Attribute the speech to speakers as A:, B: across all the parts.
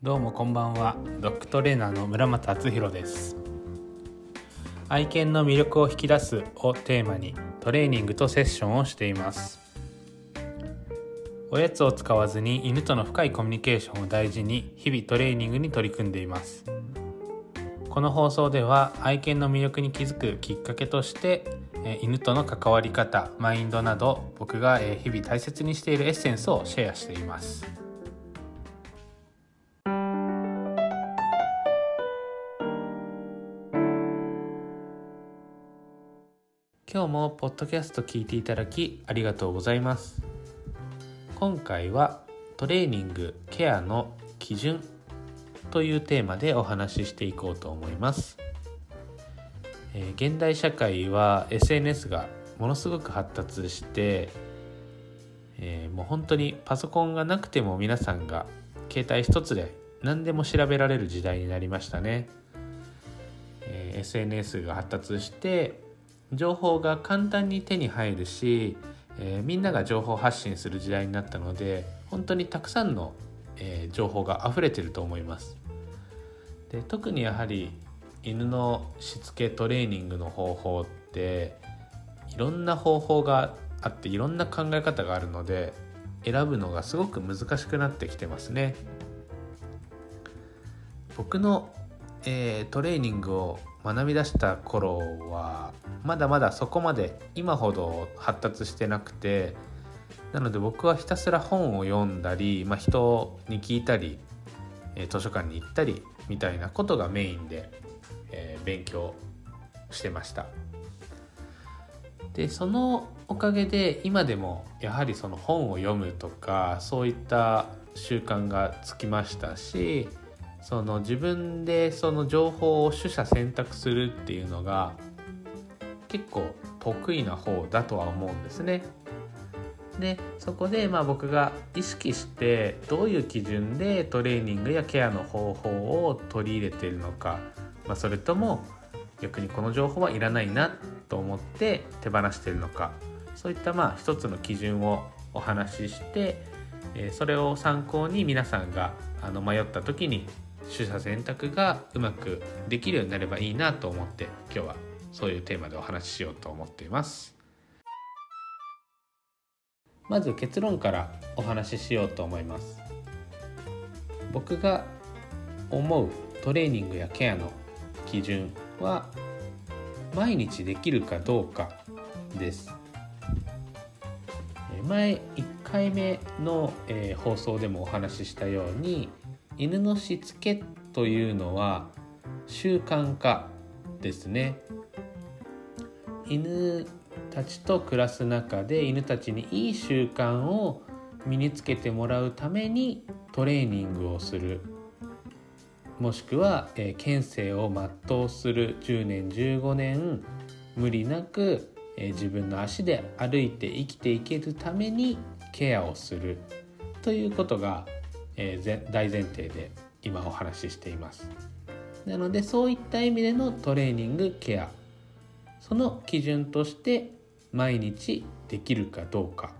A: どうもこんばんは。ドッグトレーナーの村松敦弘です。愛犬の魅力を引き出すをテーマにトレーニングとセッションをしています。おやつを使わずに犬との深いコミュニケーションを大事に日々トレーニングに取り組んでいます。この放送では愛犬の魅力に気づくきっかけとして犬との関わり方マインドなど僕が日々大切にしているエッセンスをシェアしています。今日もポッドキャスト聞いていただきありがとうございます。今回はトレーニングケアの基準というテーマでお話ししていこうと思います、えー、現代社会は SNS がものすごく発達して、えー、もう本当にパソコンがなくても皆さんが携帯一つで何でも調べられる時代になりましたね、えー、SNS が発達して情報が簡単に手に入るし、えー、みんなが情報発信する時代になったので本当にたくさんの、えー、情報が溢れてると思います。で特にやはり犬のしつけトレーニングの方法っていろんな方法があっていろんな考え方があるので選ぶのがすごく難しくなってきてますね。僕の、えー、トレーニングを学び出した頃はまだまだそこまで今ほど発達してなくてなので僕はひたすら本を読んだり、まあ、人に聞いたり図書館に行ったりみたいなことがメインで、えー、勉強してました。でそのおかげで今でもやはりその本を読むとかそういった習慣がつきましたしその自分でその情報を取捨選択するっていうのが結構得意な方だとは思うんですね。でそこでまあ僕が意識してどういう基準でトレーニングやケアの方法を取り入れているのか、まあ、それとも逆にこの情報はいらないなと思って手放しているのかそういったまあ一つの基準をお話ししてそれを参考に皆さんがあの迷った時に取捨選択がうまくできるようになればいいなと思って今日はそういうテーマでお話ししようと思っています。まず結論からお話ししようと思います。僕が思うトレーニングやケアの基準は毎日できるかどうかです。前1回目の、えー、放送でもお話ししたように犬のしつけというのは習慣化ですね。犬たちと暮らす中で犬たちにいい習慣を身につけてもらうためにトレーニングをする。もしくは、えー、県政を全うする。10年15年無理なく、えー、自分の足で歩いて生きていけるためにケアをする。ということがえー、大前提で今お話ししています。なのでそういった意味でのトレーニングケア。その基準として毎日できるかどうか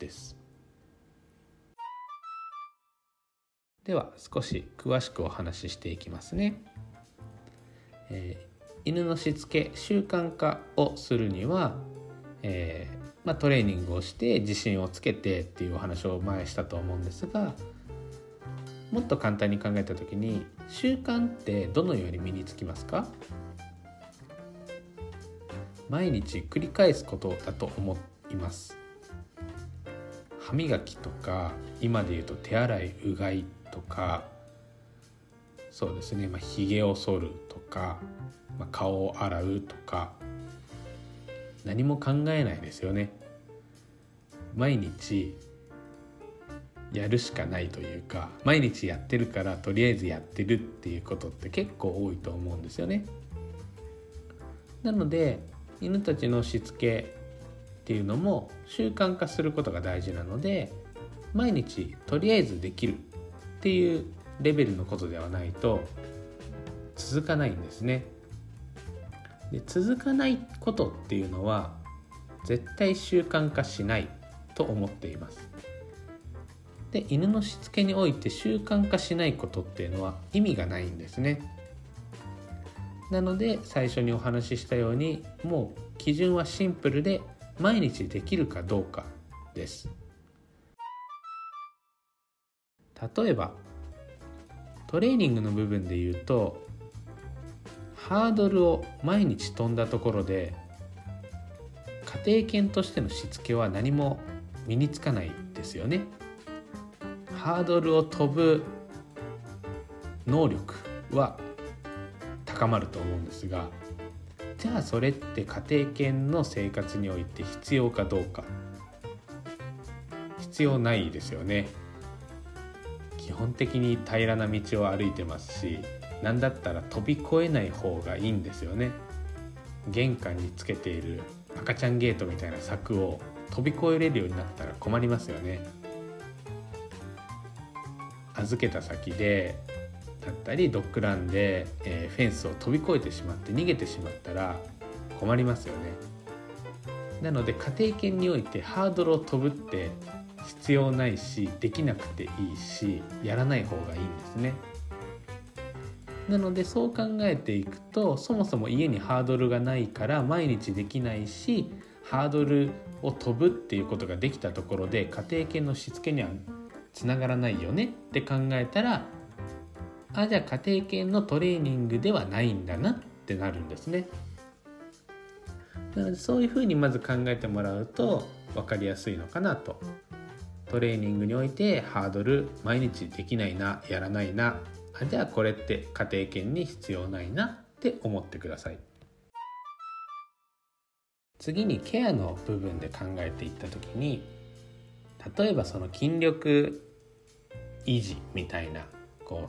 A: です。では少し詳しくお話ししていきますね、えー、犬のしつけ習慣化をするには、えーまあ、トレーニングをして自信をつけてっていうお話を前したと思うんですがもっと簡単に考えた時に習慣ってどのように身につきますか？毎日繰り返すことだと思います。歯磨きとか今で言うと手洗いうがいとかそうですね、まあ、髭を剃るとか、まあ、顔を洗うとか何も考えないですよね。毎日やるしかないというか毎日やってるからとりあえずやってるっていうことって結構多いと思うんですよね。なので犬たちのしつけっていうのも習慣化することが大事なので毎日とりあえずできるっていうレベルのことではないと続かないんですね。で続かないことっていうのは絶対習慣化しないと思っています。で犬のしつけにおいて習慣化しないことっていうのは意味がないんですねなので最初にお話ししたようにもう基準はシンプルで毎日できるかどうかです例えばトレーニングの部分で言うとハードルを毎日飛んだところで家庭犬としてのしつけは何も身につかないですよね。ハードルを飛ぶ能力は高まると思うんですがじゃあそれって家庭犬の生活において必要かどうか。必要ないですよね。基本的に平らな道を歩いてますし何だったら飛び越えない方がいいんですよね。玄関につけている赤ちゃんゲートみたいな柵を飛び越えれるようになったら困りますよね。預けた先でだったりドッグランで、えー、フェンスを飛び越えてしまって逃げてしまったら困りますよね。なので家庭犬においてハードルを飛ぶって必要ないしできなくていいしやらない方がいいんですね。なのでそう考えていくとそもそも家にハードルがないから毎日できないしハードルを飛ぶっていうことができたところで家庭犬のしつけにはつながらないよねって考えたらあじゃあ家庭犬のトレーニングではないんだなってなるんですね。なのでそういうふうにまず考えてもらうと分かりやすいのかなと。トレーニングにおいてハードル毎日できないなやらないなあじゃあこれって家庭犬に必要ないなって思ってください。次にケアの部分で考えていった時に例えばその筋力維持みたいなこ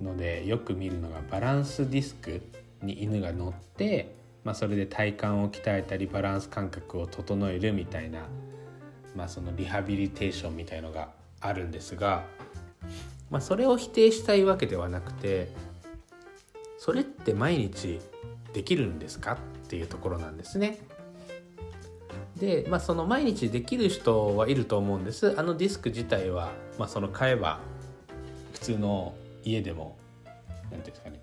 A: うのでよく見るのがバランスディスクに犬が乗って、まあ、それで体幹を鍛えたりバランス感覚を整えるみたいな、まあ、そのリハビリテーションみたいのがあるんですが、まあ、それを否定したいわけではなくてそれって毎日できるんですかっていうところなんですね。で、まあ、その毎日できる人はいると思うんです。あのディスク自体は、まあ、その買えば普通の家でも何ていうんですかね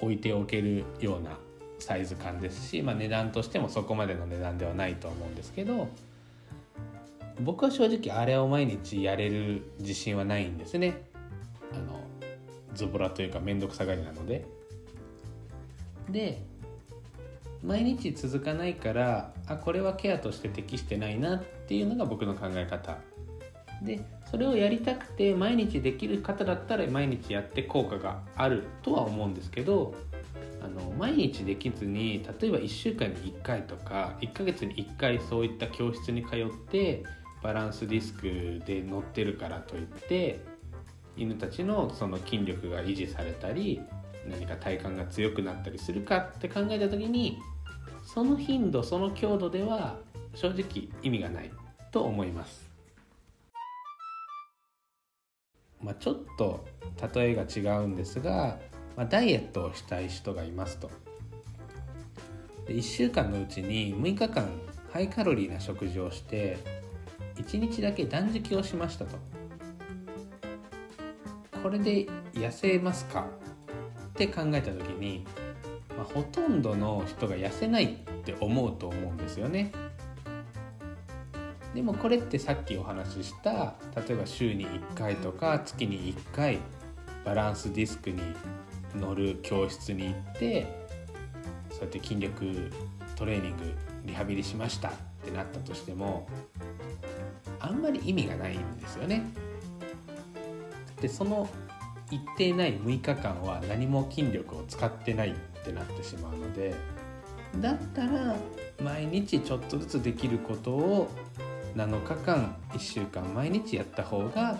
A: 置いておけるようなサイズ感ですし、まあ、値段としてもそこまでの値段ではないと思うんですけど僕は正直あれを毎日やれる自信はないんですね。あのズボラというか面倒くさがりなので。で毎日続かないからあこれはケアとして適してないなっていうのが僕の考え方。でそれをやりたくて毎日できる方だったら毎日やって効果があるとは思うんですけどあの毎日できずに例えば1週間に1回とか1ヶ月に1回そういった教室に通ってバランスディスクで乗ってるからといって犬たちのその筋力が維持されたり何か体幹が強くなったりするかって考えた時にその頻度その強度では正直意味がないと思います。まあ、ちょっと例えが違うんですが、まあ、ダイエットをしたい人がいますと。で1週間のうちに6日間ハイカロリーな食事をして1日だけ断食をしましたと。これで痩せますか？って考えた時に、まあ、ほとんどの人が痩せないって思うと思うんですよね。でもこれってさっきお話しした例えば週に1回とか月に1回バランスディスクに乗る教室に行ってそうやって筋力トレーニングリハビリしましたってなったとしてもあんまり意味がないんですよね。でその一定ない6日間は何も筋力を使ってないってなってしまうので。だったら毎日ちょっとずつできることを7日間1週間毎日やった方が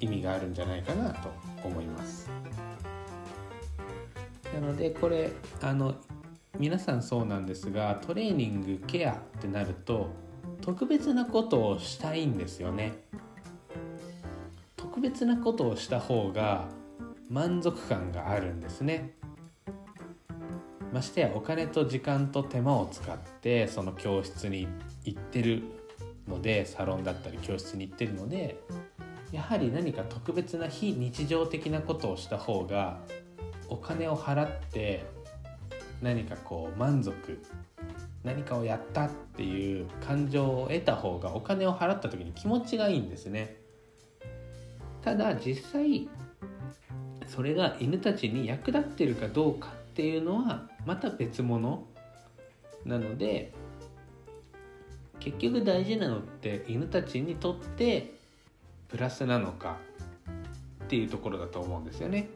A: 意味があるんじゃないかなと思います。なのでこれあの皆さんそうなんですがトレーニングケアってなると特別なことをしたいんですよね。特別なことをした方が満足感があるんですね。ましてやお金と時間と手間を使ってその教室に行ってるのでサロンだったり教室に行ってるのでやはり何か特別な非日常的なことをした方がお金を払って何かこう満足何かをやったっていう感情を得た方がお金を払った時に気持ちがいいんですね。ただ実際それが犬たちに役立ってるかどうかっていうのはまた別物なので結局大事なのって犬たちにとってプラスなのかっていうところだと思うんですよね。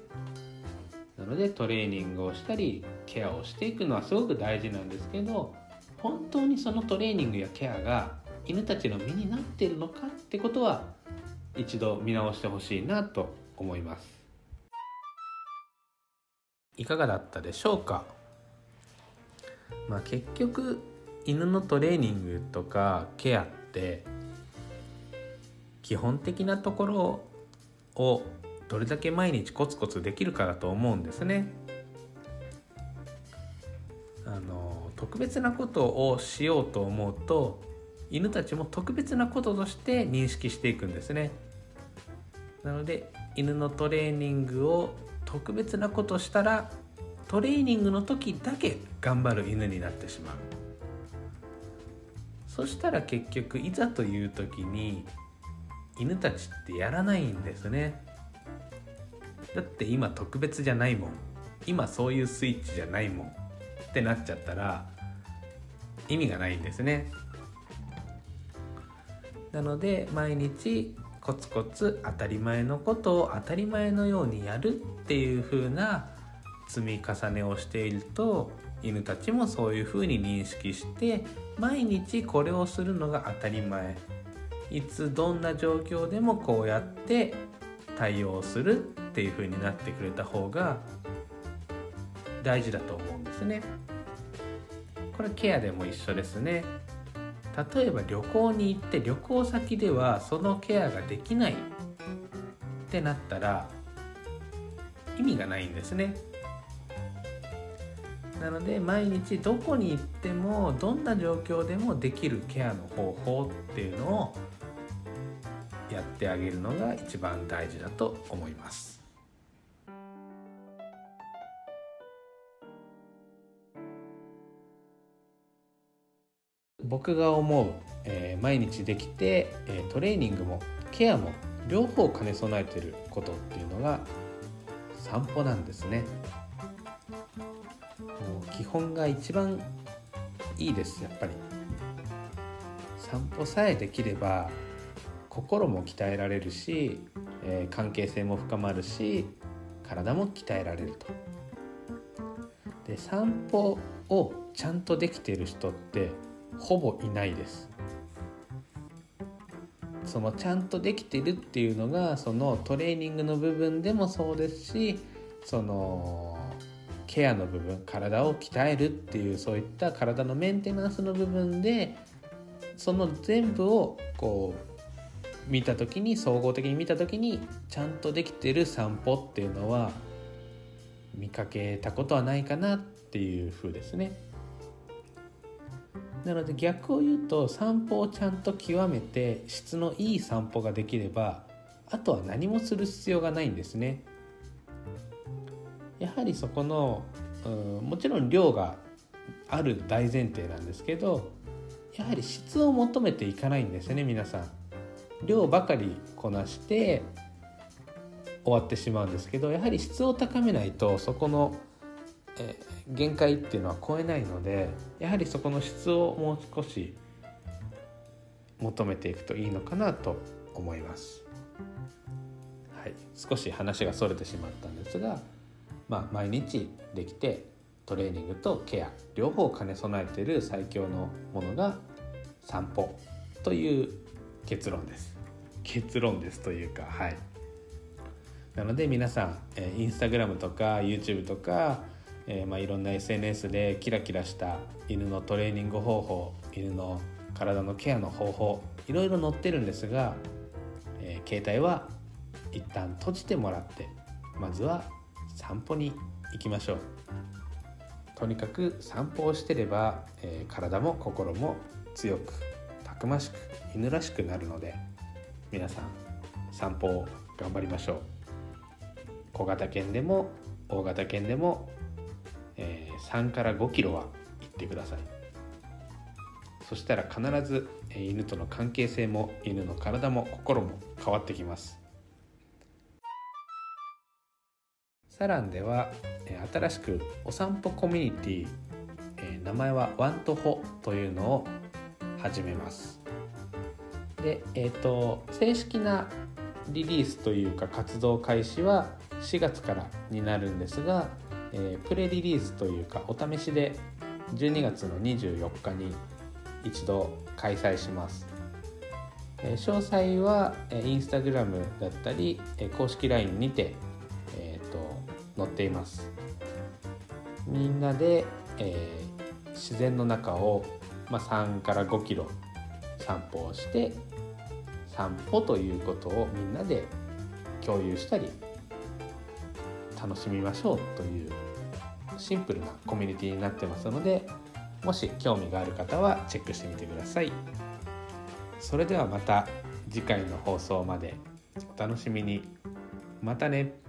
A: なのでトレーニングをしたりケアをしていくのはすごく大事なんですけど本当にそのトレーニングやケアが犬たちの身になっているのかってことは一度見直してほしいなと思います。いかがだったでしょうか？まあ結局犬のトレーニングとかケアって基本的なところをどれだけ毎日コツコツできるかだと思うんですね。あの特別なことをしようと思うと犬たちも特別なこととして認識していくんですね。なので犬のトレーニングを特別なことしたらトレーニングの時だけ頑張る犬になってしまう。そしたら結局いざという時に犬たちってやらないんですね。だって今特別じゃないもん。今そういうスイッチじゃないもん。ってなっちゃったら意味がないんですね。なので毎日コツコツ当たり前のことを当たり前のようにやるっていう風な積み重ねをしていると犬たちもそういうふうに認識して毎日これをするのが当たり前いつどんな状況でもこうやって対応するっていうふうになってくれた方が大事だと思うんですね。これケアでも一緒ですね。例えば旅行に行って旅行先ではそのケアができないってなったら意味がないんですね。なので毎日どこに行ってもどんな状況でもできるケアの方法っていうのをやってあげるのが一番大事だと思います。僕が思う、えー、毎日できて、えー、トレーニングもケアも両方兼ね備えてることっていうのが散歩なんですね。基本が一番いいですやっぱり。散歩さえできれば心も鍛えられるし、えー、関係性も深まるし体も鍛えられると。で散歩をちゃんとできている人ってほぼいないです。そのちゃんとできてるっていうのがそのトレーニングの部分でもそうですしそのケアの部分体を鍛えるっていうそういった体のメンテナンスの部分でその全部をこう見た時に総合的に見た時にちゃんとできてる散歩っていうのは見かけたことはないかなっていう風ですね。なので逆を言うと散歩をちゃんと極めて質のいい散歩ができればあとは何もする必要がないんですね。やはりそこのうんもちろん量がある大前提なんですけどやはり質を求めていかないんですね皆さん。量ばかりこなして終わってしまうんですけどやはり質を高めないとそこの、え限界っていうのは超えないのでやはりそこの質をもう少し求めていくといいのかなと思います。はい、少し話がそれてしまったんですがまあ、毎日できてトレーニングとケア両方兼ね備えている最強のものが散歩という結論です。結論ですというかはい。なので皆さん、えー、インスタグラムとか YouTube とか、えーまあ、いろんな SNS でキラキラした犬のトレーニング方法犬の体のケアの方法いろいろ載ってるんですが、えー、携帯は一旦閉じてもらってまずは散歩に行きましょう。とにかく散歩をしてれば、えー、体も心も強くたくましく犬らしくなるので皆さん散歩を頑張りましょう。小型犬でも大型犬でも、えー、3から5キロは行ってください。そしたら必ず、え、犬との関係性も犬の体も心も変わってきます。サランでは、新しくお散歩コミュニティ、え、名前はワントホというのを始めます。でえっ、ー、と正式なリリースというか活動開始は4月からになるんですが、えー、プレリリースというかお試しで12月の24日に一度開催します、えー、詳細は、えー、インスタグラムだったり、えー、公式 LINE にて、載っています。みんなで、えー、自然の中を、まあ、3から5キロ散歩をして散歩ということをみんなで共有したり楽しみましょうというシンプルなコミュニティになってますのでもし興味がある方はチェックしてみてください。それではまた次回の放送までお楽しみに。またね。